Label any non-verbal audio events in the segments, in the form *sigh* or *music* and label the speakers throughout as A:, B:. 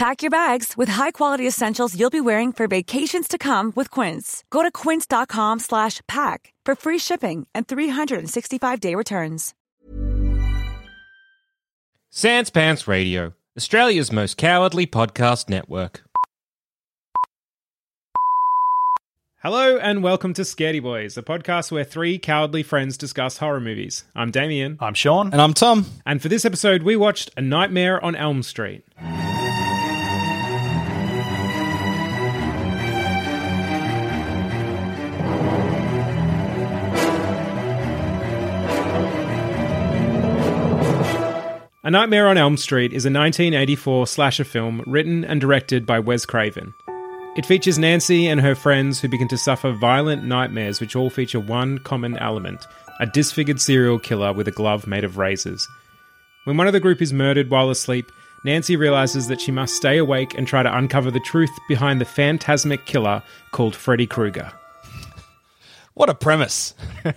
A: Pack your bags with high-quality essentials you'll be wearing for vacations to come with Quince. Go to quince.com slash pack for free shipping and 365-day returns.
B: Sans Pants Radio, Australia's most cowardly podcast network.
C: Hello and welcome to Scaredy Boys, a podcast where three cowardly friends discuss horror movies. I'm Damien,
D: I'm Sean.
E: And I'm Tom.
C: and for this episode, we watched A Nightmare on Elm Street. A Nightmare on Elm Street is a 1984 slasher film written and directed by Wes Craven. It features Nancy and her friends who begin to suffer violent nightmares which all feature one common element a disfigured serial killer with a glove made of razors. When one of the group is murdered while asleep, Nancy realizes that she must stay awake and try to uncover the truth behind the phantasmic killer called Freddy Krueger.
E: What a premise. *laughs*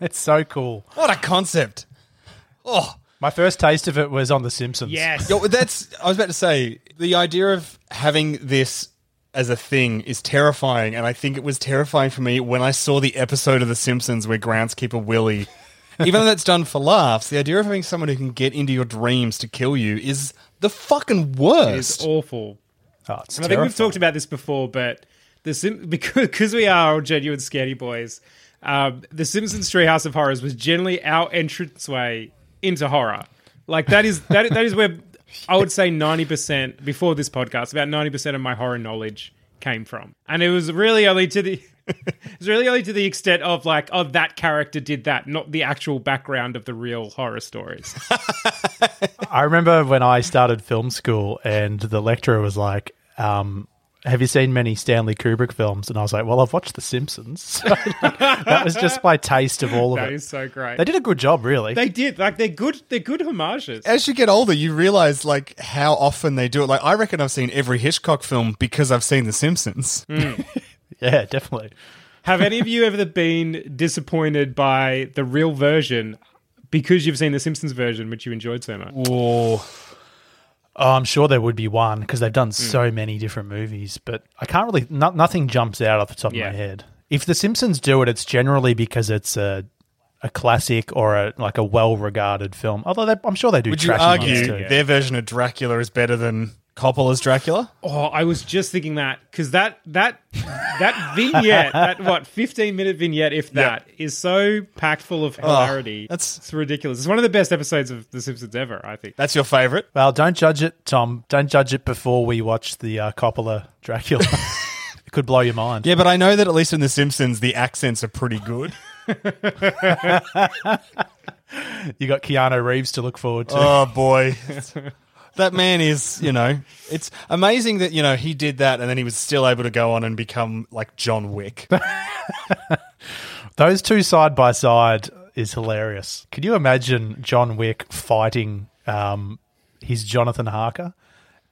D: It's so cool.
E: What a concept. Oh,
D: My first taste of it was on The Simpsons.
C: Yes.
E: yo, that's. I was about to say the idea of having this as a thing is terrifying, and I think it was terrifying for me when I saw the episode of The Simpsons where groundskeeper Willie. *laughs* Even though that's done for laughs, the idea of having someone who can get into your dreams to kill you is the fucking
C: It is
E: worst.
C: awful.
D: Oh, it's
C: And I think we've talked about this before, but the Sim- *laughs* because, because we are all genuine scaredy boys, um, the Simpsons Treehouse of Horrors was generally our entranceway into horror. Like that is that that is where I would say ninety percent before this podcast, about ninety percent of my horror knowledge came from, and it was really only to the. *laughs* it was really only to the extent of like, oh, that character did that, not the actual background of the real horror stories. *laughs*
D: I remember when I started film school and the lecturer was like, um, have you seen many Stanley Kubrick films? And I was like, well, I've watched The Simpsons. *laughs* So, like, that was just my taste of all of
C: that
D: it.
C: is so great.
D: They did a good job, really.
C: They did like they're good. They're good homages.
E: As you get older, you realize like how often they do it. Like I reckon I've seen every Hitchcock film because I've seen The Simpsons. Mm. *laughs*
D: yeah, definitely.
C: Have any of you ever been disappointed by the real version because you've seen the Simpsons version, which you enjoyed so much?
D: Oh, I'm sure there would be one because they've done hmm. so many different movies, but I can't really. No, nothing jumps out off the top
C: Yeah.
D: of my head. If The Simpsons do it, it's generally because it's a a classic or a like a well regarded film. Although they, I'm sure they do.
E: Would you
D: trashy ones
E: argue
D: too.
E: their version of Dracula is better than Coppola's Dracula?
C: Oh, I was just thinking that because that that that *laughs* vignette, that what fifteen minute vignette, if that, is so packed full of hilarity.
E: that's-
C: it's ridiculous. It's one of the best episodes of The Simpsons ever. I think.
E: That's your favorite?
D: Well, don't judge it, Tom. Don't judge it before we watch the uh, Coppola Dracula. *laughs* it could blow your mind.
E: Yeah, but I know that at least in The Simpsons, the accents are pretty good. *laughs*
D: You got Keanu Reeves to look forward to.
E: oh boy, that man is. You know, it's amazing that you know he did that, and then he was still able to go on and become like John Wick. *laughs*
D: Those two side by side is hilarious. Can you imagine John Wick fighting um, his Jonathan Harker?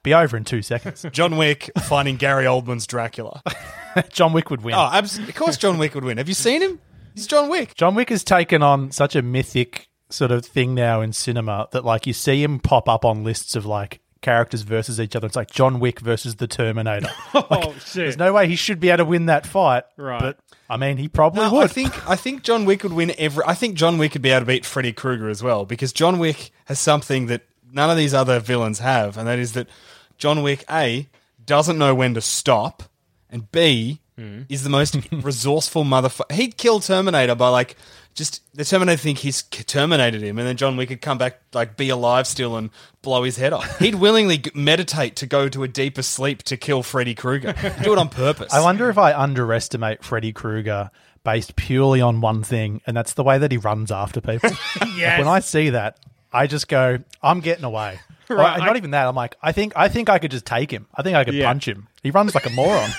D: Be over in two seconds. *laughs*
E: John Wick finding Gary Oldman's Dracula. *laughs*
D: John Wick would win.
E: Oh, abs- of course, John Wick would win. Have you seen him? He's John Wick.
D: John Wick has taken on such a mythic sort of thing now in cinema that like you see him pop up on lists of like characters versus each other. It's like John Wick versus the Terminator. *laughs*
C: Oh shit!
D: There's no way he should be able to win that fight.
C: Right.
D: But I mean, he probably
E: No,
D: would.
E: I think I think John Wick would win every. I think John Wick would be able to beat Freddy Krueger as well because John Wick has something that none of these other villains have, and that is that John Wick a doesn't know when to stop, and b hmm. is the most *laughs* resourceful motherfucker. He'd kill Terminator by like just the Terminator think he's terminated him, and then John Wick could come back, like be alive still, and blow his head off. *laughs* He'd willingly meditate to go to a deeper sleep to kill Freddy Krueger. Do it on purpose.
D: I wonder if I underestimate Freddy Krueger based purely on one thing, and that's the way that he runs after people. *laughs*
C: Yes.
D: When I see that, I just go, "I'm getting away." *laughs* Or,
C: Right,
D: not
C: I-
D: even that. I'm like, I think, I think I could just take him. I think I could
C: Yeah.
D: punch him. He runs like a moron.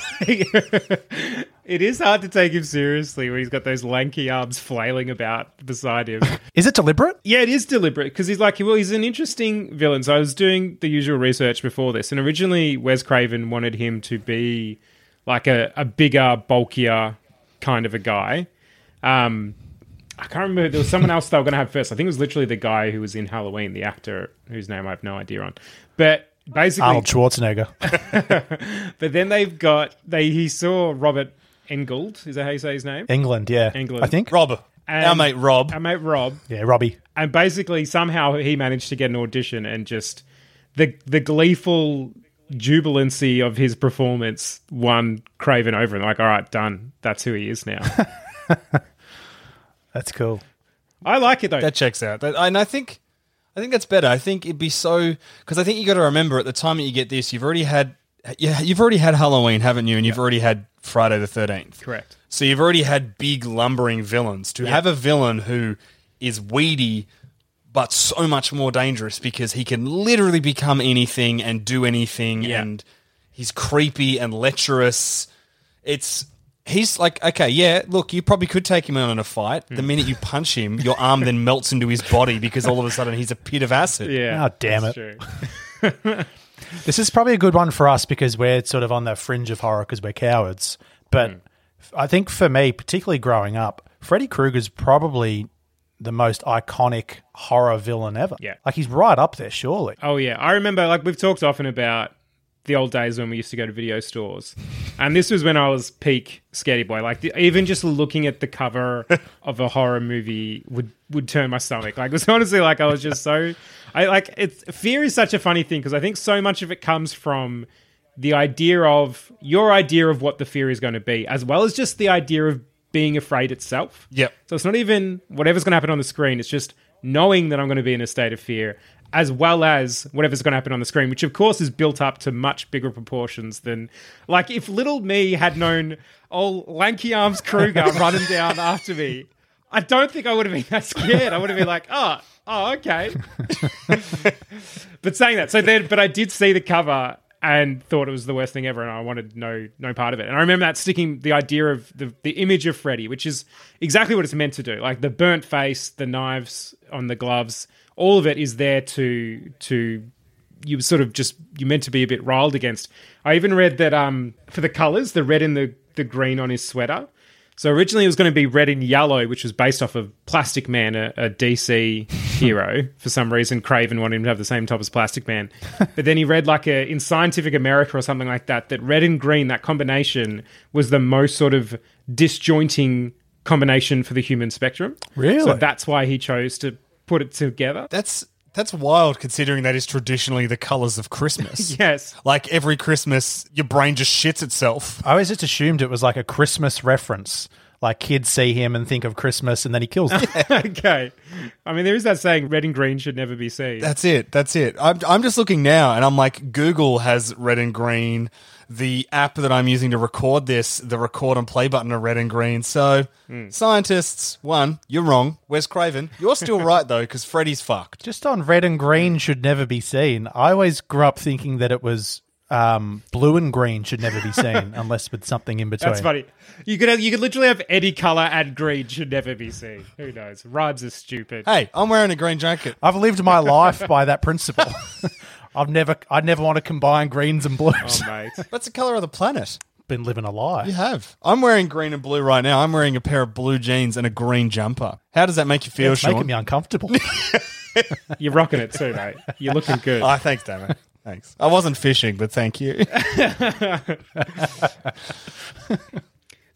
C: It is hard to take him seriously when he's got those lanky arms flailing about beside him. *laughs*
D: Is it deliberate?
C: yeah, it is deliberate because he's like, well, he's an interesting villain. So I was doing the usual research before this, and originally Wes Craven wanted him to be like a, a bigger, bulkier kind of a guy. Um, I can't remember. There was someone else they were going to have first. I think it was literally the guy who was in Halloween, the actor whose name I have no idea on. But basically,
D: Arnold Schwarzenegger. *laughs*
C: but then they've got they. He saw Robert Englund. Is that how you say his name?
D: Englund, yeah.
C: Englund.
D: I think.
E: Rob,
C: And-
E: our mate Rob.
C: Our mate Rob.
D: Yeah, Robbie.
C: and basically somehow he managed to get an audition and just the the gleeful jubilancy of his performance won Craven over and like all right done that's who he is now *laughs*
D: That's cool.
C: I like it though
E: That checks out. That, and I think, I think that's better. I think it'd be so because I think you got to remember at the time that you get this, you've already had, yeah, you've already had Halloween, haven't you? And you've already had Friday the Thirteenth.
C: correct
E: So you've already had big lumbering villains. To have a villain who is weedy but so much more dangerous because he can literally become anything and do anything
C: Yeah.
E: and he's creepy and lecherous. It's he's like, okay, yeah, look, you probably could take him on in a fight.
C: Hmm.
E: The minute you punch him, your arm then melts into his body because all of a sudden he's a pit of acid. *laughs*
C: yeah
D: Oh, damn
C: that's
D: it. *laughs* *laughs* This is probably a good one for us because we're sort of on the fringe of horror because we're cowards. But f- I think for me, particularly growing up, Freddy Krueger's probably the most iconic horror villain ever.
C: Yeah.
D: Like he's right up there, surely.
C: oh yeah I remember like we've talked often about the old days when we used to go to video stores and this was when I was peak scaredy boy like the, even just looking at the cover *laughs* of a horror movie would would turn my stomach like it was *laughs* honestly like I was just so I like it's fear is such a funny thing because I think so much of it comes from the idea of your idea of what the fear is going to be as well as just the idea of being afraid itself
E: Yep.
C: so it's not even whatever's going to happen on the screen. It's just knowing that I'm going to be in a state of fear, as well as whatever's going to happen on the screen, which of course is built up to much bigger proportions than like if little me had known old lanky arms Krueger *laughs* running down after me. I don't think I would have been that scared. I would have been like, oh, oh, okay. *laughs* but saying that, so then, but I did see the cover and thought it was the worst thing ever, and I wanted no no part of it. And I remember that sticking the idea of the the image of Freddy, which is exactly what it's meant to do, like the burnt face, the knives on the gloves, all of it is there to to you sort of just you're meant to be a bit riled against. I even read that um for the colors, the red and the the green on his sweater. So originally it was going to be red and yellow, which was based off of Plastic Man, a, a DC *laughs* hero. For some reason, Craven wanted him to have the same top as Plastic Man. *laughs* But then he read like a in Scientific America or something like that that red and green, that combination was the most sort of disjointing combination for the human spectrum.
D: Really?
C: So that's why he chose to put it together.
E: That's that's wild considering that is traditionally the colors of *laughs* Christmas.
C: Yes.
E: Like every Christmas, your brain just shits itself.
D: I always just assumed it was like a Christmas reference. Like kids see him and think of Christmas and then he kills them. *laughs*
C: okay. I mean, there is that saying, red and green should never be seen.
E: That's it. That's it. I'm, I'm just looking now and I'm like, Google has red and green. The app that I'm using to record this, the record and play button are red and green. So, hmm. scientists, one, you're wrong. Wes Craven? You're still *laughs* right, though, because Freddy's fucked.
D: Just on red and green hmm. should never be seen. I always grew up thinking that it was um, blue and green should never be seen *laughs* unless with something in between.
C: That's funny. You could have, you could literally have any color and green should never be seen. Who knows? Rhymes are stupid.
E: Hey, I'm wearing a green jacket.
D: I've lived my life by that principle. *laughs* I've never, I'd never want to combine greens and blues.
C: Oh, mate. *laughs*
E: That's the color of the planet.
D: Been living a lie.
E: You have. I'm wearing green and blue right now. I'm wearing a pair of blue jeans and a green jumper. How does that make you feel,
D: It's
E: Sean?
D: making me uncomfortable.
C: You're rocking it too, mate. You're looking good.
E: Oh, thanks, damn it. Thanks. I wasn't fishing, but thank you. *laughs*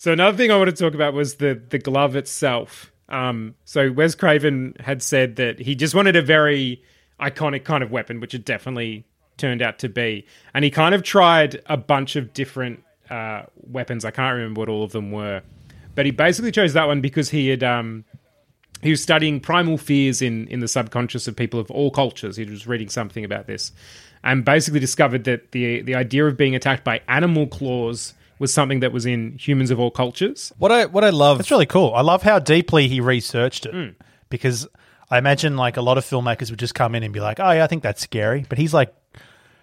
C: So another thing I want to talk about was the the glove itself. Um, so Wes Craven had said that he just wanted a very iconic kind of weapon, which it definitely turned out to be. And he kind of tried a bunch of different uh, weapons. I can't remember what all of them were, but he basically chose that one because he had um, he was studying primal fears in in the subconscious of people of all cultures. He was reading something about this, and basically discovered that the the idea of being attacked by animal claws was something that was in humans of all cultures.
E: What I what I love
D: That's really cool. I love how deeply he researched it hmm. because I imagine like a lot of filmmakers would just come in and be like, "Oh yeah, I think that's scary," but he's like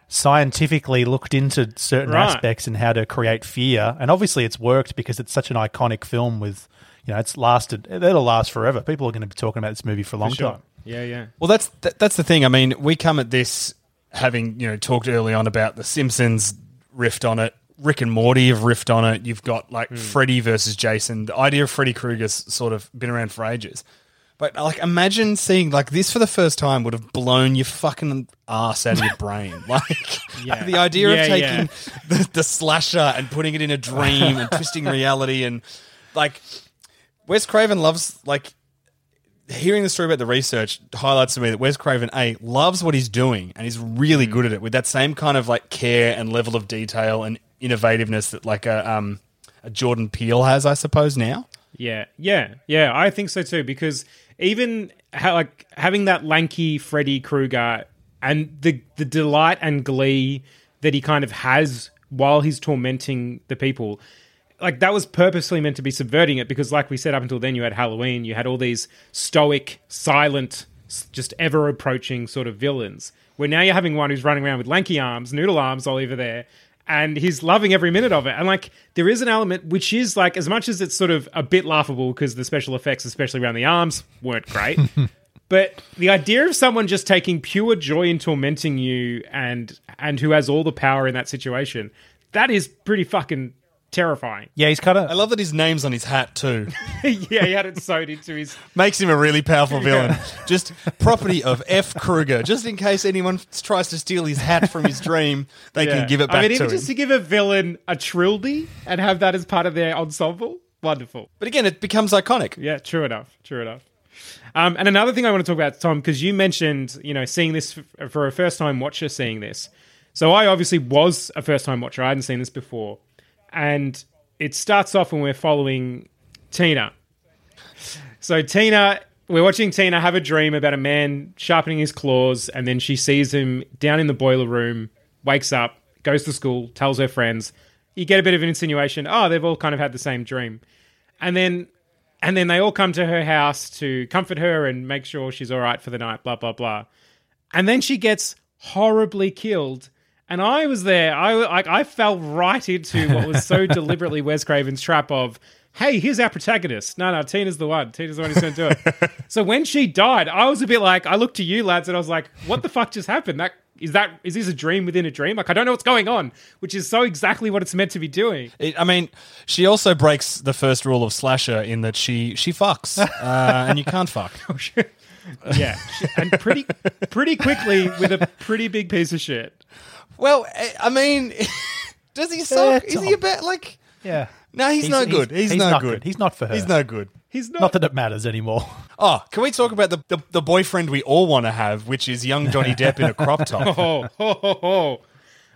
D: scientifically looked into certain
C: Right.
D: aspects and how to create fear, and obviously it's worked because it's such an iconic film with. You know, it's lasted. It'll last forever. People are going to be talking about this movie for a long time.
C: Yeah, yeah.
E: Well, that's that, that's the thing. I mean, we come at this having you know talked early on about the Simpsons riffed on it. Rick and Morty have riffed on it. You've got like hmm. Freddy versus Jason. The idea of Freddy Krueger's sort of been around for ages. But like, imagine seeing like this for the first time would have blown your fucking ass out of your brain. *laughs* Like *laughs*
C: Yeah.
E: the idea
C: Yeah,
E: of taking
C: yeah.
E: the, the slasher and putting it in a dream and twisting reality and like Wes Craven loves like hearing the story about the research highlights to me that Wes Craven a loves what he's doing and he's really good at it with that same kind of like care and level of detail and innovativeness that like a um a Jordan Peele has, I suppose now.
C: Yeah, yeah, yeah. I think so too because even how, like having that lanky Freddy Krueger and the the delight and glee that he kind of has while he's tormenting the people, like that was purposely meant to be subverting it because, like we said up until then, you had Halloween, you had all these stoic, silent, just ever approaching sort of villains. Where now you're having one who's running around with lanky arms, noodle arms all over there, and he's loving every minute of it. And like, there is an element which is like, as much as it's sort of a bit laughable because the special effects, especially around the arms, weren't great. *laughs* but the idea of someone just taking pure joy in tormenting you and and who has all the power in that situation, that is pretty fucking terrifying.
D: Yeah, he's kind
E: I
D: of.
E: love that his name's on his hat too. *laughs*
C: yeah, he had it sewed into his. *laughs*
E: Makes him a really powerful villain. Just property of F. Krueger. Just in case anyone tries to steal his hat from his dream, they
C: Yeah.
E: can give it back
C: I mean,
E: to
C: even
E: him.
C: just to give a villain a trilby and have that as part of their ensemble, wonderful.
E: But again, it becomes iconic.
C: Yeah, true enough. True enough. Um, and another thing I want to talk about, Tom, because you mentioned, you know, seeing this f- for a first time watcher, seeing this. So I obviously was a first time watcher. I hadn't seen this before. And it starts off when we're following Tina. So Tina, we're watching Tina have a dream about a man sharpening his claws, and then she sees him down in the boiler room, wakes up, goes to school, tells her friends. You get a bit of an insinuation, oh, they've all kind of had the same dream. And then and then they all come to her house to comfort her and make sure she's all right for the night, blah, blah, blah. And then she gets horribly killed. And I was there. I like I fell right into what was so *laughs* deliberately Wes Craven's trap of, hey, here's our protagonist. No, no, Tina's the one. Tina's the one who's going to do it. *laughs* so when she died, I was a bit like, I looked to you lads, and I was like, what the fuck just happened? That is that is this a dream within a dream? Like I don't know what's going on, which is so exactly what it's meant to be doing.
E: It, I mean, she also breaks the first rule of slasher in that she she fucks, uh, and you can't fuck. *laughs*
C: Yeah, and pretty pretty quickly with a pretty big piece of shit.
E: Well, I- I mean, *laughs* does he suck? Is he a
D: Tom.
E: bit like?
D: Yeah.
E: No, he's, no good. He's, no
D: not
E: good.
D: He's not for her.
E: He's no good.
C: He's not.
D: Not that it matters anymore. *laughs*
E: Oh, can we talk about the, the, the boyfriend we all want to have, which is young Johnny *laughs* Depp in a crop top?
C: oh, ho, ho, ho.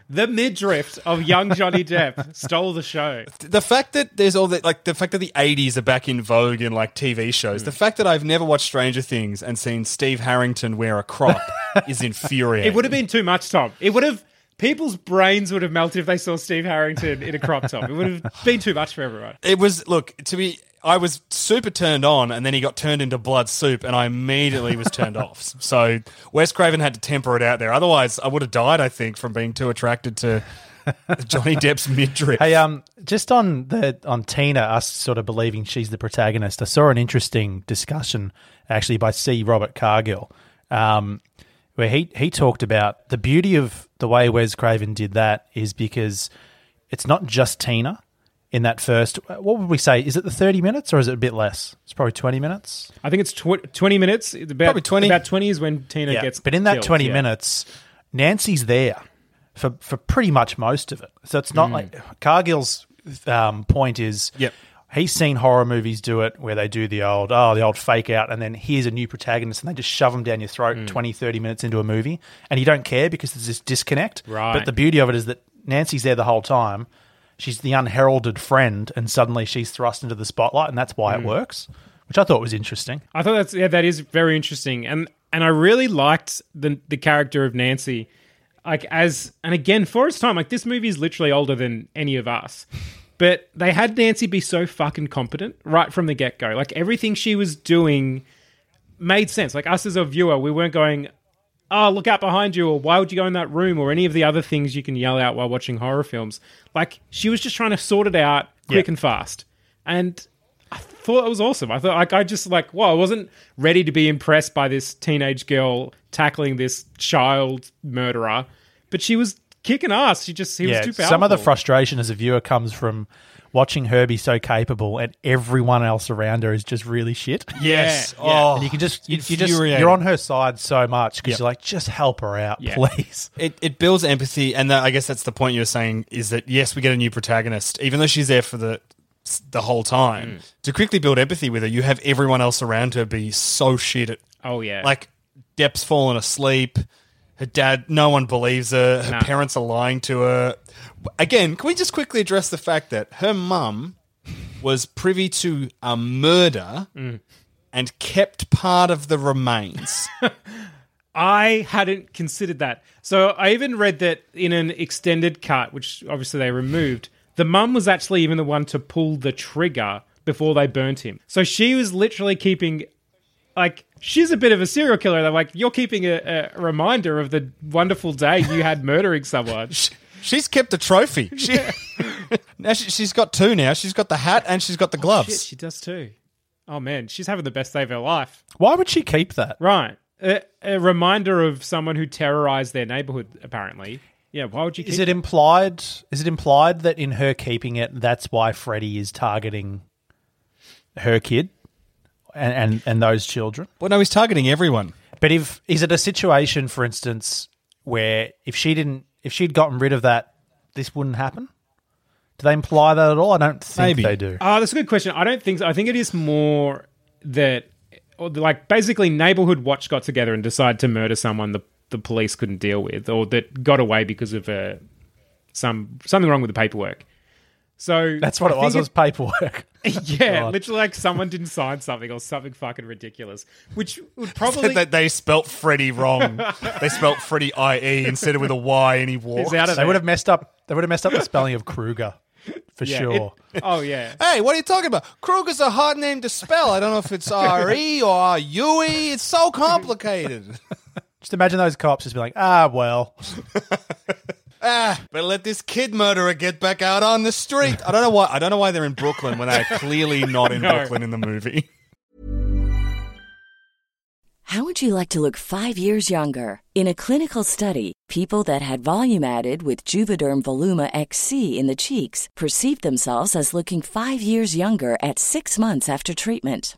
C: The midriff of young Johnny Depp stole the show.
E: the fact that there's all that, like the fact that the 80s are back in vogue in like TV shows, the hmm. fact that I've never watched Stranger Things and seen Steve Harrington wear a crop is infuriating.
C: It would have been too much, Tom. It would have. People's brains would have melted if they saw Steve Harrington in a crop top. It would have been too much for everyone.
E: It was look to be. I was super turned on, and then he got turned into blood soup, and I immediately was turned *laughs* off. So Wes Craven had to temper it out there. Otherwise, I would have died. I think from being too attracted to *laughs* Johnny Depp's midriff.
D: Hey, um, just on the on Tina, us sort of believing she's the protagonist. I saw an interesting discussion actually by C. Robert Cargill, um, where he he talked about the beauty of the way Wes Craven did that is because it's not just Tina in that first. What would we say? Is it the thirty minutes or is it a bit less? It's probably twenty minutes.
C: I think it's tw- 20 minutes. It's About,
E: Probably 20.
C: About 20 is when Tina gets.
D: but in that
C: killed,
D: 20
C: yeah.
D: minutes, Nancy's there for, for pretty much most of it. So it's
C: Mm.
D: not like Cargill's um, point is
E: Yep.
D: He's seen horror movies do it where they do the old, oh, the old fake out, and then here's a new protagonist, and they just shove them down your throat
C: Mm.
D: 20, 30 minutes into a movie, and you don't care because there's this disconnect.
C: Right.
D: But the beauty of it is that Nancy's there the whole time. She's the unheralded friend, and suddenly she's thrust into the spotlight, and that's why
C: Mm.
D: it works. which I thought was interesting.
C: I thought that's yeah, that is very interesting, and and I really liked the the character of Nancy, like as and again for its time, like this movie is literally older than any of us, but they had Nancy be so fucking competent right from the get go. Like everything she was doing made sense. Like us as a viewer, we weren't going, oh, look out behind you, or why would you go in that room, or any of the other things you can yell out while watching horror films. Like she was just trying to sort it out quick
D: Yeah.
C: and fast, and I thought it was awesome. I thought like I just like well, I wasn't ready to be impressed by this teenage girl tackling this child murderer, but she was kicking ass. She just he
D: yeah,
C: was too powerful.
D: some of the frustration as a viewer comes from watching her be so capable, and everyone else around her is just really shit. *laughs*
E: Yes.
C: Yeah, yeah.
E: Oh,
D: And you can just you, you just you're on her side so much because
E: Yep.
D: you're like, just help her out,
C: Yeah.
D: please. *laughs*
E: It, it builds empathy, and that, I guess that's the point you were saying is that yes, we get a new protagonist, even though she's there for the the whole time. Mm. To quickly build empathy with her, you have everyone else around her be so shit at
C: oh yeah,
E: like Depp's fallen asleep. Her dad, no one believes her. Her
C: Nah.
E: parents are lying to her. Again, can we just quickly address the fact that her mum was privy to a murder mm. and kept part of the remains? *laughs*
C: I hadn't considered that. So I even read that in an extended cut, which obviously they removed, the mum was actually even the one to pull the trigger before they burnt him. So she was literally keeping, like, she's a bit of a serial killer. They're like, you're keeping a, a reminder of the wonderful day you had murdering someone. *laughs*
E: She's kept a trophy. *laughs* She, now she, she's got two now. She's got the hat and she's got the oh, gloves.
C: Shit, she does too. Oh man, she's having the best day of her life.
D: Why would she keep that?
C: Right. A, a reminder of someone who terrorized their neighborhood, apparently. Yeah, why would you keep
D: Is it implied? Is it implied that in her keeping it, that's why Freddy is targeting her kid and and, and those children?
E: well, no, he's targeting everyone.
D: But if is it a situation, for instance, where if she didn't, if she'd gotten rid of that, this wouldn't happen? Do they imply that at all? I don't think
E: Maybe.
D: they do.
C: Oh, that's a good question. I don't think so. I think it is more that, or like, basically, neighborhood watch got together and decided to murder someone the the police couldn't deal with, or that got away because of uh, some something wrong with the paperwork. So
D: That's what
C: I
D: it was. It was paperwork. *laughs*
C: yeah,
D: God.
C: literally like someone didn't sign something or something fucking ridiculous, which would probably
E: they, they spelt Freddie wrong. they spelt *laughs* Freddie I E instead of with a Y, and he walked.
D: They
C: there.
D: would have messed up. They would have messed up the spelling of Kruger for
C: Yeah,
D: sure.
C: it- oh yeah, *laughs*
E: Hey, what are you talking about? Kruger's a hard name to spell. I don't know if it's R E or R U E. It's so complicated.
D: Just imagine those cops just be like, ah, well,
E: ah, but let this kid murderer get back out on the street. I don't know why. I don't know why they're in Brooklyn when they're *laughs* clearly not in
C: No.
E: Brooklyn in the movie.
F: How would you like to look five years younger? In a clinical study, people that had volume added with Juvederm Voluma XC in the cheeks perceived themselves as looking five years younger at six months after treatment.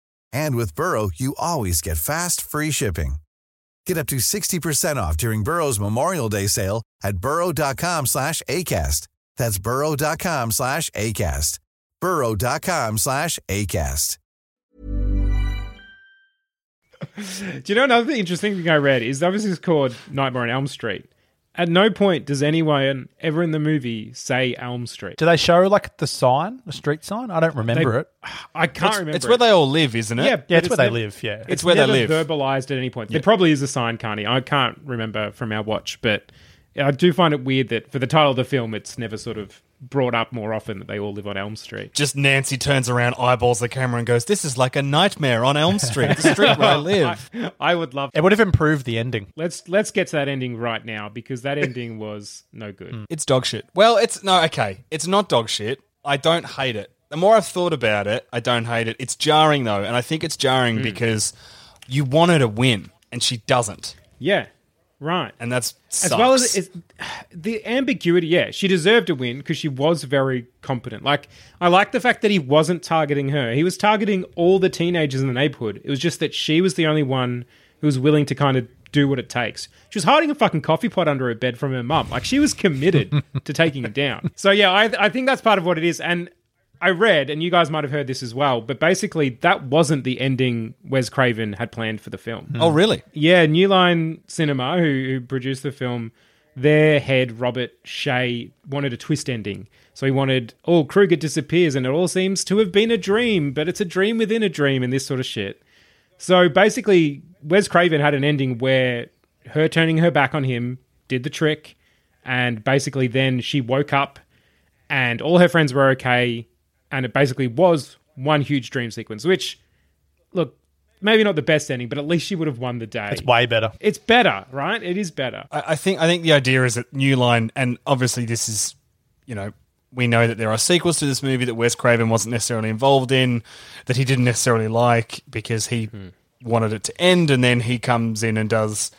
G: And with Burrow, you always get fast, free shipping. Get up to 60% off during Burrow's Memorial Day sale at burrow.com slash ACAST. That's burrow.com slash ACAST. burrow.com slash ACAST.
C: Do you know another interesting thing I read is obviously it's called Nightmare on Elm Street. At no point does anyone ever in the movie say Elm Street.
D: Do they show like the sign, the street sign? I don't remember
C: They-
D: it.
C: I can't
E: It's,
C: remember.
E: it's where
C: it.
E: they all live, isn't it?
C: yeah,
D: Yeah, it's where they
C: never-
D: live. Yeah,
E: It's where they
C: never
E: live.
C: Verbalized at any point. There probably is a sign, Carney. I can't remember from our watch, but I do find it weird that for the title of the film, it's never sort of brought up more often that they all live on Elm Street.
E: Just Nancy turns around, eyeballs the camera, and goes, "This is like a nightmare on Elm Street, the street where I live."
C: I, I would love.
D: it would have improved the ending.
C: Let's let's get to that ending right now because that ending was no good. Hmm.
E: It's dog shit. Well, it's no okay. It's not dog shit. I don't hate it. The more I've thought about it, I don't hate it. It's jarring though, and I think it's jarring hmm. because you want her to win, and she doesn't,
C: Yeah, right.
E: and that's
C: as well as it's, *sighs* the ambiguity. Yeah, she deserved to win because she was very competent. Like I like the fact that he wasn't targeting her; he was targeting all the teenagers in the neighborhood. It was just that she was the only one who was willing to kind of do what it takes. She was hiding a fucking coffee pot under her bed from her mum. Like she was committed *laughs* to taking it down. So yeah, I I think that's part of what it is, and. I read, and you guys might have heard this as well, but basically that wasn't the ending Wes Craven had planned for the film.
E: oh really?
C: Yeah, New Line Cinema, who, who produced the film, their head, Robert Shaye, wanted a twist ending. So he wanted, oh, Krueger disappears and it all seems to have been a dream, but it's a dream within a dream and this sort of shit. So basically, Wes Craven had an ending where her turning her back on him did the trick, and basically then she woke up and all her friends were okay, and it basically was one huge dream sequence, which, look, maybe not the best ending, but at least she would have won the day.
D: It's way better.
C: It's better, right? It is better.
E: I, I think I think the idea is that New Line, and obviously this is, you know, we know that there are sequels to this movie that Wes Craven wasn't necessarily involved in, that he didn't necessarily like because he hmm. wanted it to end, and then he comes in and does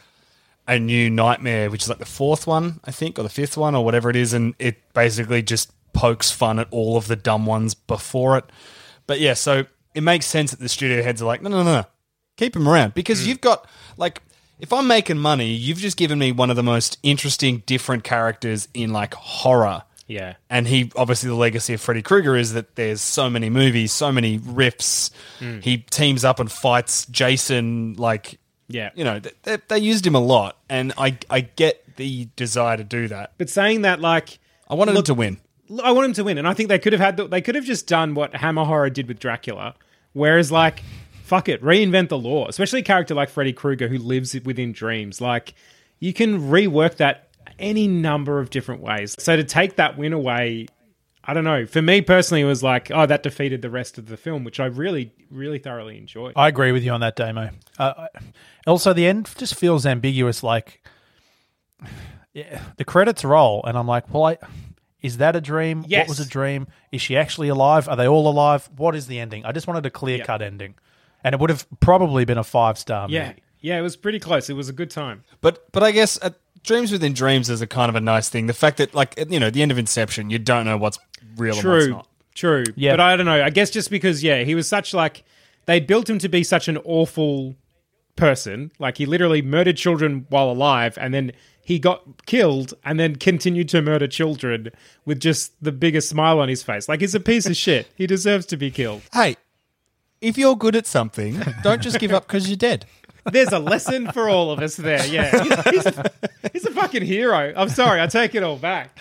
E: a new Nightmare, which is like the fourth one, I think, or the fifth one, or whatever it is, and it basically just pokes fun at all of the dumb ones before it. But yeah, so it makes sense that the studio heads are like, no, no, no, no, keep him around because mm. you've got like. If I'm making money, you've just given me one of the most interesting, different characters in like horror.
C: Yeah.
E: And he obviously the legacy of Freddy Krueger is that there's so many movies, so many riffs. Mm. He teams up and fights Jason. Like,
C: Yeah.
E: you know, th- they, they used him a lot, and I I get the desire to do that.
C: But saying that, like,
E: I wanted
C: Look-
E: him to win.
C: I want him to win, and I think they could have had. The, they could have just done what Hammer Horror did with Dracula, whereas like, fuck it, reinvent the lore. Especially a character like Freddy Krueger who lives within dreams. Like, you can rework that any number of different ways. So to take that win away, I don't know. For me personally, it was like, oh, that defeated the rest of the film, which I really, really thoroughly enjoyed.
D: I agree with you on that, Damo. Uh, also, the end just feels ambiguous. Like, *sighs* yeah, the credits roll, and I'm like, well, I, is that a dream?
C: Yes.
D: What was a dream? Is she actually alive? Are they all alive? What is the ending? I just wanted a clear cut ending, and it would have probably been a five star.
C: yeah, yeah, it was pretty close. It was a good time.
E: But but I guess uh, dreams within dreams is a kind of a nice thing. The fact that like you know at the end of Inception, you don't know what's real and what's
C: True,
E: not.
C: true.
D: Yeah.
C: but I don't know. I guess just because, yeah, he was such like they built him to be such an awful person. Like he literally murdered children while alive, and then he got killed, and then continued to murder children with just the biggest smile on his face. Like he's a piece of shit. He deserves to be killed.
E: Hey, if you're good at something, don't just give up because you're dead.
C: There's a lesson for all of us there. Yeah, he's a, he's a fucking hero. I'm sorry, I take it all back.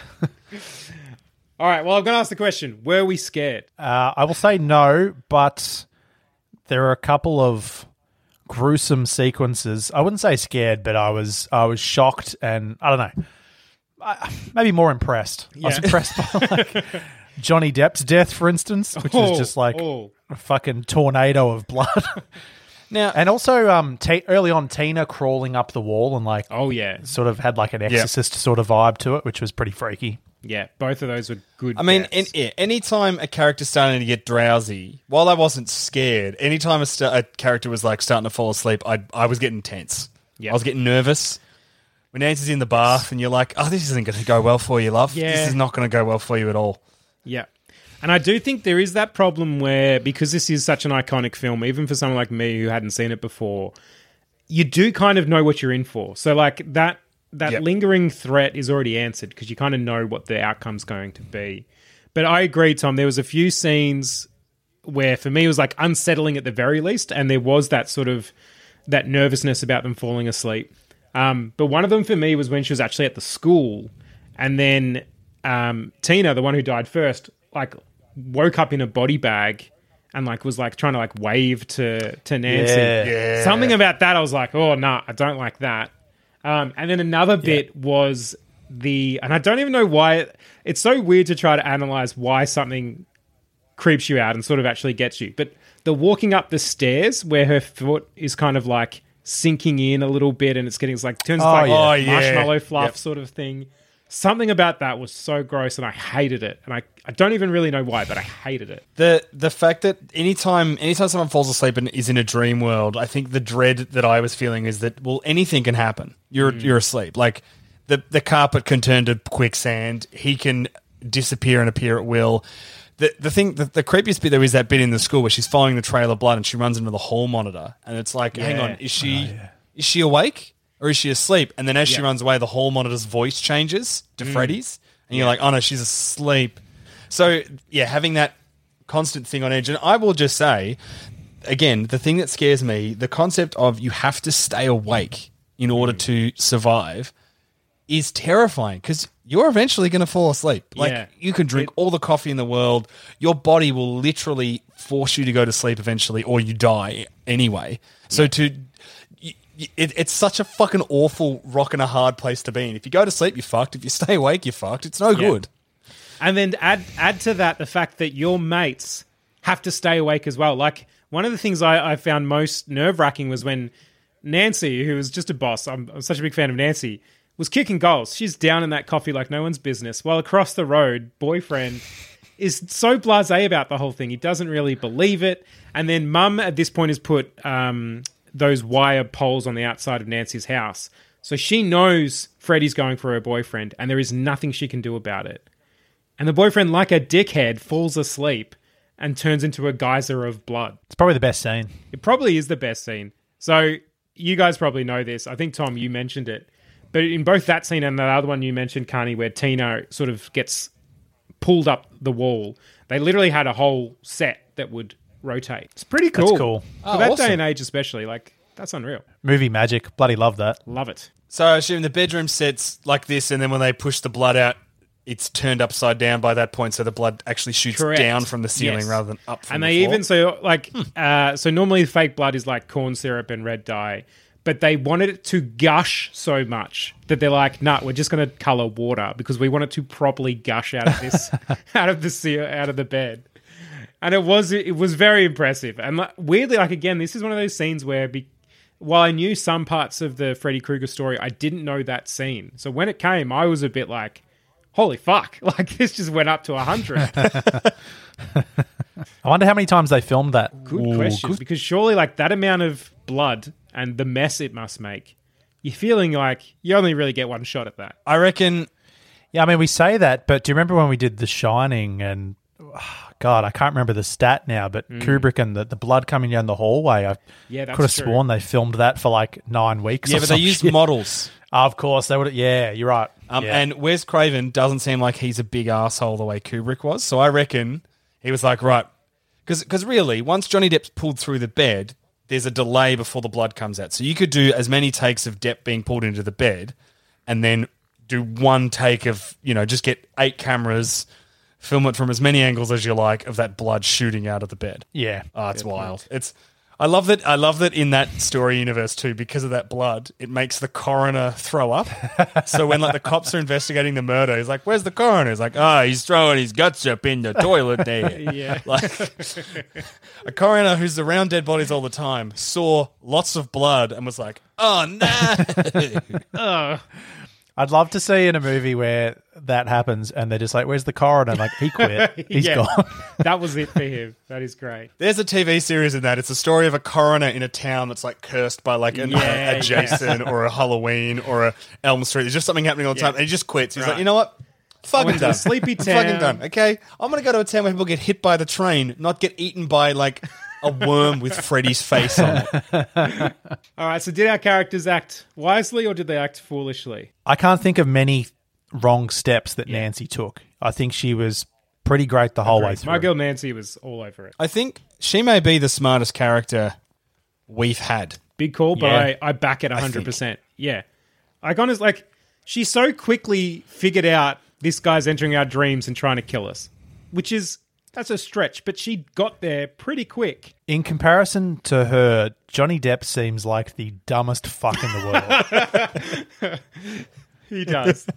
C: All right, well, I'm going to ask the question: Were we scared?
D: Uh, I will say no, but there are a couple of gruesome sequences. I wouldn't say scared, but I was I was shocked and I don't know, I, maybe more impressed. I was impressed by like Johnny Depp's death, for instance, which was
C: Oh,
D: just like
C: oh.
D: a fucking tornado of blood. *laughs*
E: Now,
D: and also, um, t- early on, Tina crawling up the wall and like
C: Oh yeah,
D: sort of had like an exorcist sort of vibe to it, which was pretty freaky.
C: Yeah. Both of those were good.
E: I mean, in, yeah, anytime a character's starting to get drowsy, while I wasn't scared, anytime a, st- a character was like starting to fall asleep, I I was getting tense.
C: Yeah.
E: I was getting nervous. When Nancy's in the bath and you're like, oh, this isn't going to go well for you, love.
C: Yeah.
E: This is not going to go well for you at all.
C: Yeah. And I do think there is that problem where, because this is such an iconic film, even for someone like me who hadn't seen it before, you do kind of know what you're in for. So, like, that that
E: Yep.
C: lingering threat is already answered because you kind of know what the outcome's going to be. But I agree, Tom. There was a few scenes where, for me, it was like unsettling at the very least, and there was that sort of that nervousness about them falling asleep. Um, but one of them for me was when she was actually at the school, and then um, Tina, the one who died first, like woke up in a body bag and like was like trying to like wave to to Nancy.
D: Yeah.
C: Something about that, I was like, oh no, I don't like that. Um, and then another bit was the, and I don't even know why. It's so weird to try to analyze why something creeps you out and sort of actually gets you. But the walking up the stairs where her foot is kind of like sinking in a little bit and it's getting it's like turns
D: Oh,
C: like.
E: Oh, yeah.
C: marshmallow fluff
E: Yep.
C: sort of thing. Something about that was so gross and I hated it. And I, I don't even really know why, but I hated it.
E: the the fact that anytime anytime someone falls asleep and is in a dream world, I think the dread that I was feeling is that well anything can happen. You're mm. you're asleep. Like the the carpet can turn to quicksand. He can disappear and appear at will. The the thing the, the creepiest bit though is that bit in the school where she's following the trail of blood and she runs into the hall monitor and it's like, hang on, is she oh, is she awake or is she asleep? And then as she
C: Yeah.
E: runs away, the hall monitor's voice changes to mm. Freddy's, and you're like, oh no, she's asleep. So yeah, having that constant thing on edge, and I will just say, again, the thing that scares me, the concept of you have to stay awake in order mm. to survive, is terrifying because you're eventually going to fall asleep. Like
C: Yeah.
E: you can drink all the coffee in the world, your body will literally force you to go to sleep eventually, or you die anyway. So to it, it's such a fucking awful rock and a hard place to be in. If you go to sleep, you're fucked. If you stay awake, you're fucked. It's no good.
C: And then add add to that the fact that your mates have to stay awake as well. Like one of the things I, I found most nerve wracking was when Nancy, who was just a boss, I'm, I'm such a big fan of Nancy, was kicking goals. She's down in that coffee like no one's business. While across the road, boyfriend is so blasé about the whole thing. He doesn't really believe it. And then mum at this point has put um, those wire poles on the outside of Nancy's house. So she knows Freddy's going for her boyfriend, and there is nothing she can do about it. And the boyfriend, like a dickhead, falls asleep and turns into a geyser of blood.
D: It's probably the best scene.
C: It probably is the best scene. So you guys probably know this. I think Tom, you mentioned it. But in both that scene and that other one you mentioned, Carney, where Tina sort of gets pulled up the wall, they literally had a whole set that would rotate. It's pretty cool.
D: That's cool.
C: For
E: Oh,
C: that
E: awesome.
C: day and age, especially, like that's unreal.
D: Movie magic. Bloody love that.
C: Love it.
E: So I assume the bedroom sets like this, and then when they push the blood out, it's turned upside down by that point, so the blood actually shoots
C: Correct.
E: down from the ceiling
C: Yes.
E: rather than up from
C: and
E: the
C: they
E: floor.
C: even so like uh, so normally fake blood is like corn syrup and red dye but they wanted it to gush so much that they're like nah we're just going to color water because we want it to properly gush out of this *laughs* out of the ce- out of the bed and it was it was very impressive and like, weirdly like again this is one of those scenes where be, while I knew some parts of the Freddy Krueger story, I didn't know that scene. So when it came, I was a bit like, "Holy fuck!" *laughs* Like this just went up to hundred. *laughs*
D: I wonder how many times they filmed that.
C: Good question. Because surely, like that amount of blood and the mess it must make, you're feeling like you only really get one shot at that.
E: I reckon
D: Yeah, I mean, we say that, but do you remember when we did The Shining and *sighs* God, I can't remember the stat now, but Kubrick and the, the blood coming down the hallway, I
C: Mm. Yeah,
D: could have
C: true.
D: sworn they filmed that for like nine weeks.
E: yeah,
D: or
E: but they used
D: shit.
E: models. *laughs*
D: of course, they would. Yeah, you're right.
E: Um,
D: Yeah.
E: And Wes Craven doesn't seem like he's a big asshole the way Kubrick was. So I reckon he was like, right, because really, once Johnny Depp's pulled through the bed, there's a delay before the blood comes out. So you could do as many takes of Depp being pulled into the bed, and then do one take of you know just get eight cameras, film it from as many angles as you like of that blood shooting out of the bed.
D: yeah,
E: Oh, it's wild. It's I love that I love that in that story universe too, because of that blood, it makes the coroner throw up. *laughs* so when like the cops are investigating the murder, he's like, Where's the coroner? He's like, Oh, he's throwing his guts up in the toilet there. *laughs*
C: Yeah. *laughs*
E: Like a coroner who's around dead bodies all the time saw lots of blood and was like, Oh no.
D: I'd love to see in a movie where that happens and they're just like, "Where's the coroner?" Like he quit. *laughs* He's
C: Yeah.
D: gone. *laughs*
C: that was it for him. That is great.
E: There's a TV series in that. It's a story of a coroner in a town that's like cursed by like an,
C: Yeah,
E: a, a Jason or a Halloween or a Elm Street. There's just something happening all the time, and he just quits. He's like, you know what? Fucking
C: went a
E: done.
C: sleepy
E: I'm Fucking done. Okay, I'm gonna go to a town where people get hit by the train, not get eaten by like a worm with Freddy's face on it. *laughs*
C: All right, so did our characters act wisely or did they act foolishly?
D: I can't think of many wrong steps that Nancy took. I think she was pretty great the whole way through.
C: My girl Nancy was all over it.
E: I think she may be the smartest character we've had.
C: Big call, but
D: Yeah.
C: I, I back it 100%. Yeah. Like, honest, like, she so quickly figured out this guy's entering our dreams and trying to kill us, which is, that's a stretch, but she got there pretty quick.
D: In comparison to her, Johnny Depp seems like the dumbest fuck in the world. *laughs*
C: He does.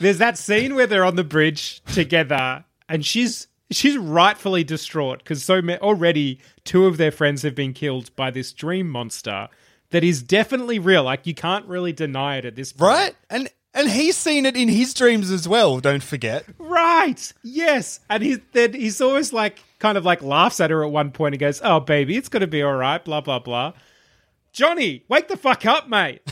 C: There's that scene where they're on the bridge together, and she's she's rightfully distraught because so ma- already two of their friends have been killed by this dream monster that is definitely real. Like you can't really deny it at this point,
E: Right? And and he's seen it in his dreams as well, don't forget.
C: Right. Yes. And he then he's always like kind of like laughs at her at one point and goes, "Oh baby, it's gonna be all right." Blah blah blah. Johnny, wake the fuck up, mate.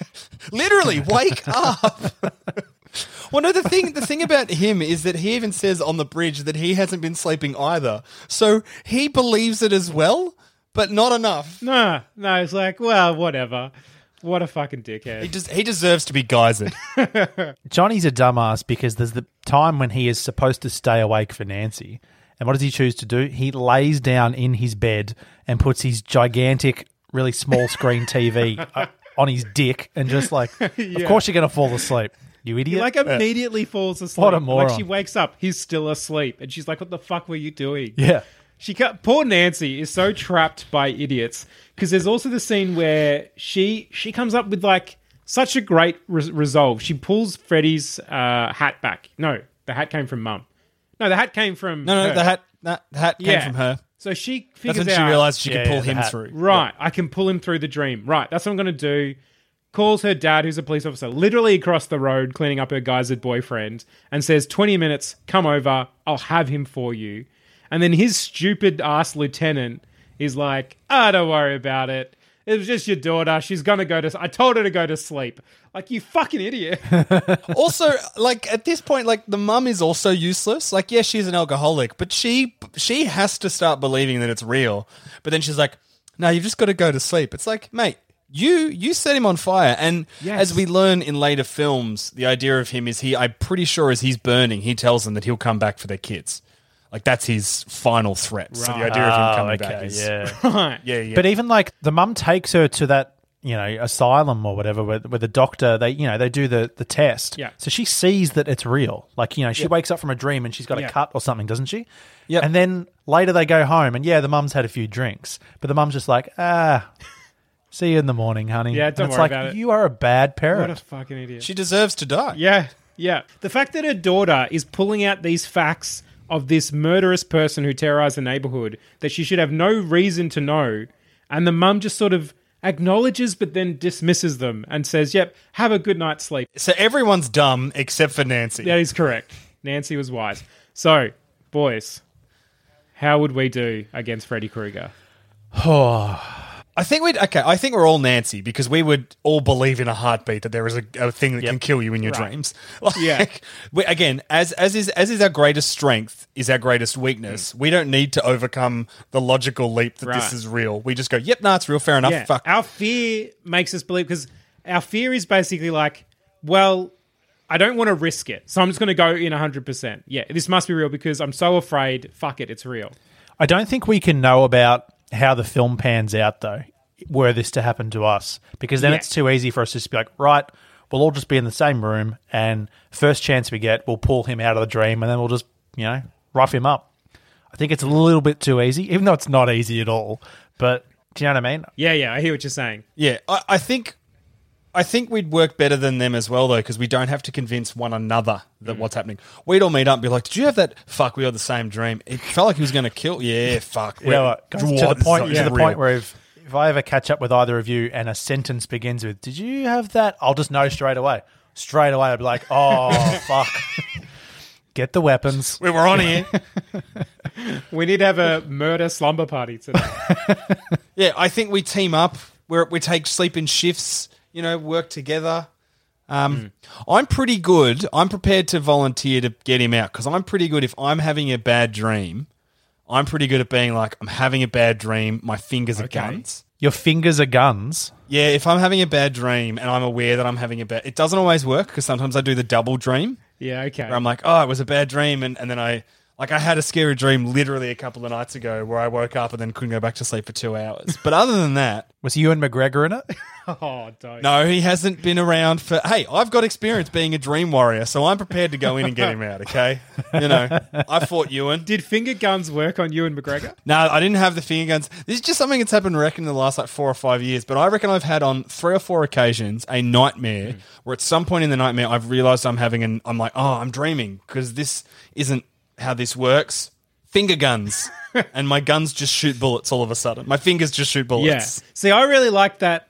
C: *laughs*
E: Literally, wake up. *laughs* well, no, the thing the thing about him is that he even says on the bridge that he hasn't been sleeping either. So he believes it as well, but not enough.
C: No, no, it's like, well, whatever. What a fucking dickhead.
E: He just he deserves to be geysered. *laughs*
D: Johnny's a dumbass because there's the time when he is supposed to stay awake for Nancy. And what does he choose to do? He lays down in his bed and puts his gigantic, really small screen TV *laughs* on his dick and just like, *laughs* of course you're going to fall asleep, you
C: He
D: idiot.
C: like immediately falls asleep.
D: What a
C: Like
D: moron.
C: she wakes up, he's still asleep, and she's like, "What the fuck were you doing?"
D: yeah.
C: She cut, poor Nancy is so trapped by idiots because there's also the scene where she she comes up with like such a great res- resolve. She pulls Freddy's uh, hat back. No, the hat came from Mum. No, the hat came from
E: No, no,
C: her.
E: the hat that the hat came
C: Yeah.
E: from her.
C: So she
E: That's
C: figures
E: when she
C: out
E: realized she
D: Yeah,
E: could pull
D: yeah, the
E: him
D: hat.
E: through.
C: Right, I can pull him through the dream. Right, that's what I'm going to do. Calls her dad, who's a police officer, literally across the road, cleaning up her geysered boyfriend, and says, 20 minutes, come over, I'll have him for you. And then his stupid ass lieutenant is like, ah, don't worry about it. It was just your daughter. She's going to go to. I told her to go to sleep. Like, you fucking idiot. *laughs*
E: also, like at this point, like the mum is also useless. Like, yes, she's an alcoholic, but she she has to start believing that it's real. But then she's like, "No, you've just got to go to sleep." It's like, mate, you you set him on fire, and
C: Yes.
E: as we learn in later films, the idea of him is he. I'm pretty sure as he's burning, he tells them that he'll come back for their kids. Like that's his final threat. So the idea of him
D: Oh,
E: coming
D: okay,
E: back is
D: yeah. *laughs*
C: right.
E: yeah, yeah.
D: But even like the mum takes her to that, you know, asylum or whatever, where, where the doctor they, you know, they do the the test.
C: Yeah.
D: So she sees that it's real. Like you know, she wakes up from a dream and she's got
C: Yeah.
D: a cut or something, doesn't she?
E: Yeah.
D: And then later they go home and yeah, the mum's had a few drinks, but the mum's just like, ah, see you in the morning, honey.
C: Yeah,
D: And
C: don't
D: it's
C: worry
D: like,
C: about it.
D: You are a bad
C: What
D: parent.
C: a fucking idiot.
E: she deserves to die.
C: Yeah, yeah. The fact that her daughter is pulling out these facts of this murderous person who terrorized the neighborhood that she should have no reason to know, and the mum just sort of acknowledges but then dismisses them and says, "Yep, have a good night's sleep."
E: So everyone's dumb except for Nancy.
C: That is correct. Nancy was wise. So, boys, how would we do against Freddy Krueger? *sighs* *sighs* *sighs*
E: I think we'd okay. I think we're all Nancy because we would all believe in a heartbeat that there is a, a thing that can kill you in your
C: Right.
E: dreams. *laughs* Like,
C: Yeah.
E: we, again, as as is as is our greatest strength is our greatest weakness. We don't need to overcome the logical leap that this
C: Mm.
E: Is real. We just go, "Yep, no, it's real. Fair enough."
C: Yeah,
E: Fuck.
C: our fear makes us believe because our fear is basically like, well, I don't want to risk it, so I'm just going to go in 100. percent Yeah, this must be real because I'm so afraid. Fuck it, it's real.
D: I don't think we can know about how the film pans out though, were this to happen to us, because then
C: Yeah.
D: it's too easy for us to just be like, right, we'll all just be in the same room, and first chance we get, we'll pull him out of the dream, and then we'll just, you know, rough him up. I think it's a little bit too easy, even though it's not easy at all. But do you know what I mean?
C: Yeah, yeah, I hear what you're saying.
E: Yeah, I, I think I think we'd work better than them as well though because we don't have to convince one another
C: Mm.
E: that what's happening. We'd all meet up and be like, "Did you have that? Fuck, we had the same dream. It felt like he was going to kill. Yeah, fuck.
D: You know what, guys,
E: Whoa,
D: to the point
E: is
D: to the point where if if I ever catch up with either of you and a sentence begins with "Did you have that?" I'll just know straight away. Straight away, I'll be like, "Oh *laughs* fuck." Get the weapons.
E: we were on here. *laughs*
C: We need to have a murder slumber party today. *laughs*
E: yeah, I think we team up. We we take sleep in shifts. You know, work together. Um, I'm pretty good. I'm prepared to volunteer to get him out because I'm pretty good. If I'm having a bad dream, I'm pretty good at being like, I'm having a bad dream. My fingers are
C: Okay.
E: guns.
D: Your fingers are guns.
E: Yeah, if I'm having a bad dream and I'm aware that I'm having a bad, it doesn't always work because sometimes I do the double dream
C: Yeah, okay.
E: where I'm like, oh, it was a bad dream, and, and then I like I had a scary dream literally a couple of nights ago where I woke up and then couldn't go back to sleep for two hours. But other than that,
D: Was Ewan McGregor in it? *laughs*
C: oh, don't.
E: no, he hasn't been around for. Hey, I've got experience being a dream warrior, so I'm prepared to go in and get him out. Okay, you know, I fought Ewan.
C: Did finger guns work on Ewan McGregor?
E: No, I didn't have the finger guns. This is just something that's happened, I reckon, in the last like four or five years. But I reckon I've had on three or four occasions a nightmare hmm. where at some point in the nightmare I've realized I'm having an. I'm like, oh, I'm dreaming because this isn't how this works. Finger guns, *laughs* and my guns just shoot bullets all of a sudden. My fingers just shoot bullets.
C: Yeah. See, I really like that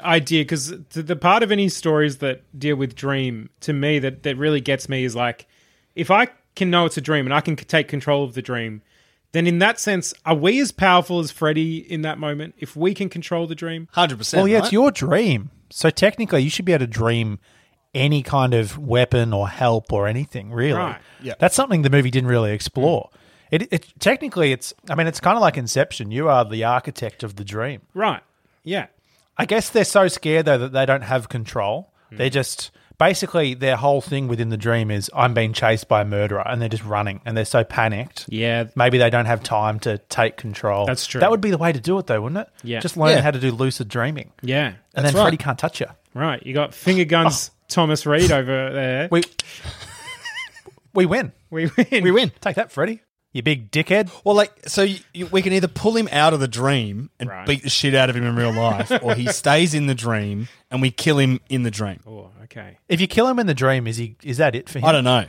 C: idea because the, the part of any stories that deal with dream to me that, that really gets me is like if I can know it's a dream and I can c- take control of the dream, then in that sense, are we as powerful as Freddy in that moment if we can control the dream?
E: Hundred percent.
D: Well, yeah, it's your dream. So technically, you should be able to dream any kind of weapon or help or anything. Really,
C: Right.
E: Yeah.
D: That's something the movie didn't really explore. It, it technically, it's. I mean, it's kind of like Inception. You are the architect of the dream.
C: Right. Yeah.
D: I guess they're so scared though that they don't have control.
C: Hmm.
D: They're just basically their whole thing within the dream is I'm being chased by a murderer, and they're just running, and they're so panicked.
C: Yeah.
D: Maybe they don't have time to take control.
C: That's true.
D: That would be the way to do it, though, wouldn't it?
C: Yeah.
D: Just learn
E: Yeah.
D: how to do lucid dreaming,
C: Yeah.
D: and then
E: right.
D: Freddy can't touch you.
C: Right. You got finger guns Thomas Reed over there.
D: We we win.
C: We win.
E: we win.
D: Take that, Freddy. You big dickhead.
E: Well, like, so you, you, we can either pull him out of the dream and
C: Right.
E: beat the shit out of him in real life, or he *laughs* stays in the dream and we kill him in the dream.
C: Oh, okay.
D: If you kill him in the dream, is he is that it for him?
E: I don't know.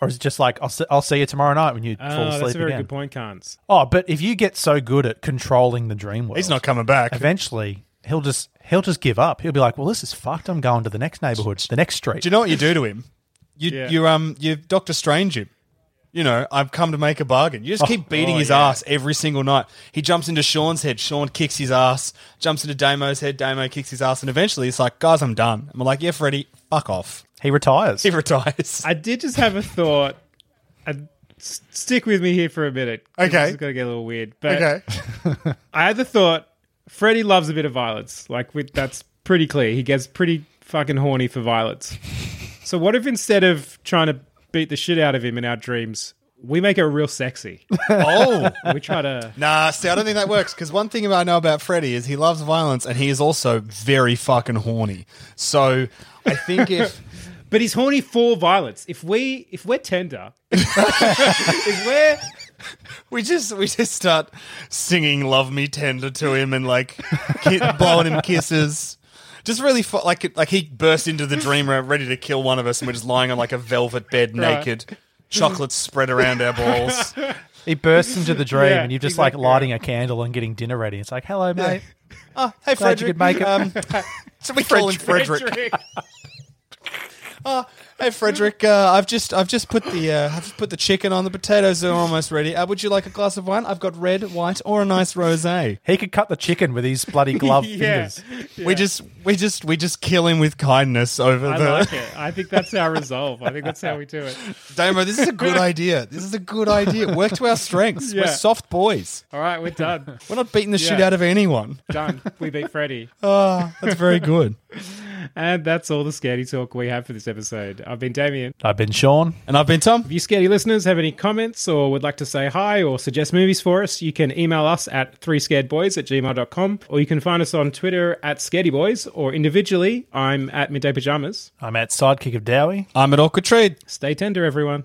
D: Or is it just like I'll see, I'll see you tomorrow night when you
C: Oh,
D: fall asleep
C: that's a very
D: again?
C: good point, Carnes.
D: Oh, but if you get so good at controlling the dream world,
E: He's not coming back.
D: eventually he'll just he'll just give up. He'll be like, "Well, this is fucked. I'm going to the next neighborhood, the next street."
E: Do you know what you do to him? You
C: Yeah.
E: you um you Doctor Strange him. You know, I've come to make a bargain. You just keep beating
C: oh,
E: his
C: yeah.
E: ass every single night. He jumps into Sean's head. Sean kicks his ass. Jumps into Damo's head. Damo kicks his ass. And eventually, it's like, guys, I'm done. I'm like, yeah, Freddy, fuck off.
D: he retires.
E: He retires.
C: I did just have a thought. And s- stick with me here for a minute. 'cause
E: Okay.
C: This is going to get a little weird. But
E: okay. *laughs*
C: I had the thought Freddy loves a bit of violence. Like, with, that's pretty clear. He gets pretty fucking horny for violence. so, what if instead of trying to beat the shit out of him in our dreams, we make it real sexy? *laughs*
E: oh.
C: we try to.
E: Nah, see, I don't think that works because one thing I know about Freddy is he loves violence and he is also very fucking horny. So I think if *laughs*
C: But he's horny for violence. If we if we're tender, *laughs* if we're *laughs*
E: we just we just start singing "Love Me Tender" to him and like ki- blowing him kisses, just really fu- like like he burst into the dream room ready to kill one of us and we're just lying on like a velvet bed
C: Right.
E: naked, chocolates spread around our balls.
D: he bursts into the dream,
C: Yeah,
D: and you're just
C: exactly.
D: like lighting a candle and getting dinner ready. It's like, "Hello, mate."
E: Oh, hey,
D: Glad you
E: Frederick.
D: could make it.
E: Um, *laughs* so we call him Frederick. *laughs* Oh, hey Frederick, uh, I've just I've just put the uh, I've just put the chicken on. The potatoes are almost ready. Uh, would you like a glass of wine? I've got red, white, or a nice rosé.
D: He could cut the chicken with his bloody glove *laughs*
C: Yeah.
D: fingers.
E: We just we just we just kill him with kindness over the
C: I
E: the
C: like it. I think that's our resolve. I think that's how we do it.
E: Damo. This is a good *laughs* idea. This is a good idea. Work to our strengths. We're
C: Yeah.
E: soft boys.
C: All right, we're done.
E: We're not beating the shit
C: Yeah.
E: out of anyone.
C: Done. We beat Freddy.
E: Oh, that's very good. *laughs*
C: And that's all the Scaredy Talk we have for this episode. I've been Damien.
D: I've been Sean.
E: And I've been Tom.
C: If you Scaredy listeners have any comments or would like to say hi or suggest movies for us, you can email us at 3scaredboys at gmail.com or you can find us on Twitter at scaredyboys or individually, I'm at Midday Pajamas.
D: I'm at sidekick of Dowie.
E: I'm at Awkward Trade.
C: Stay tender, everyone.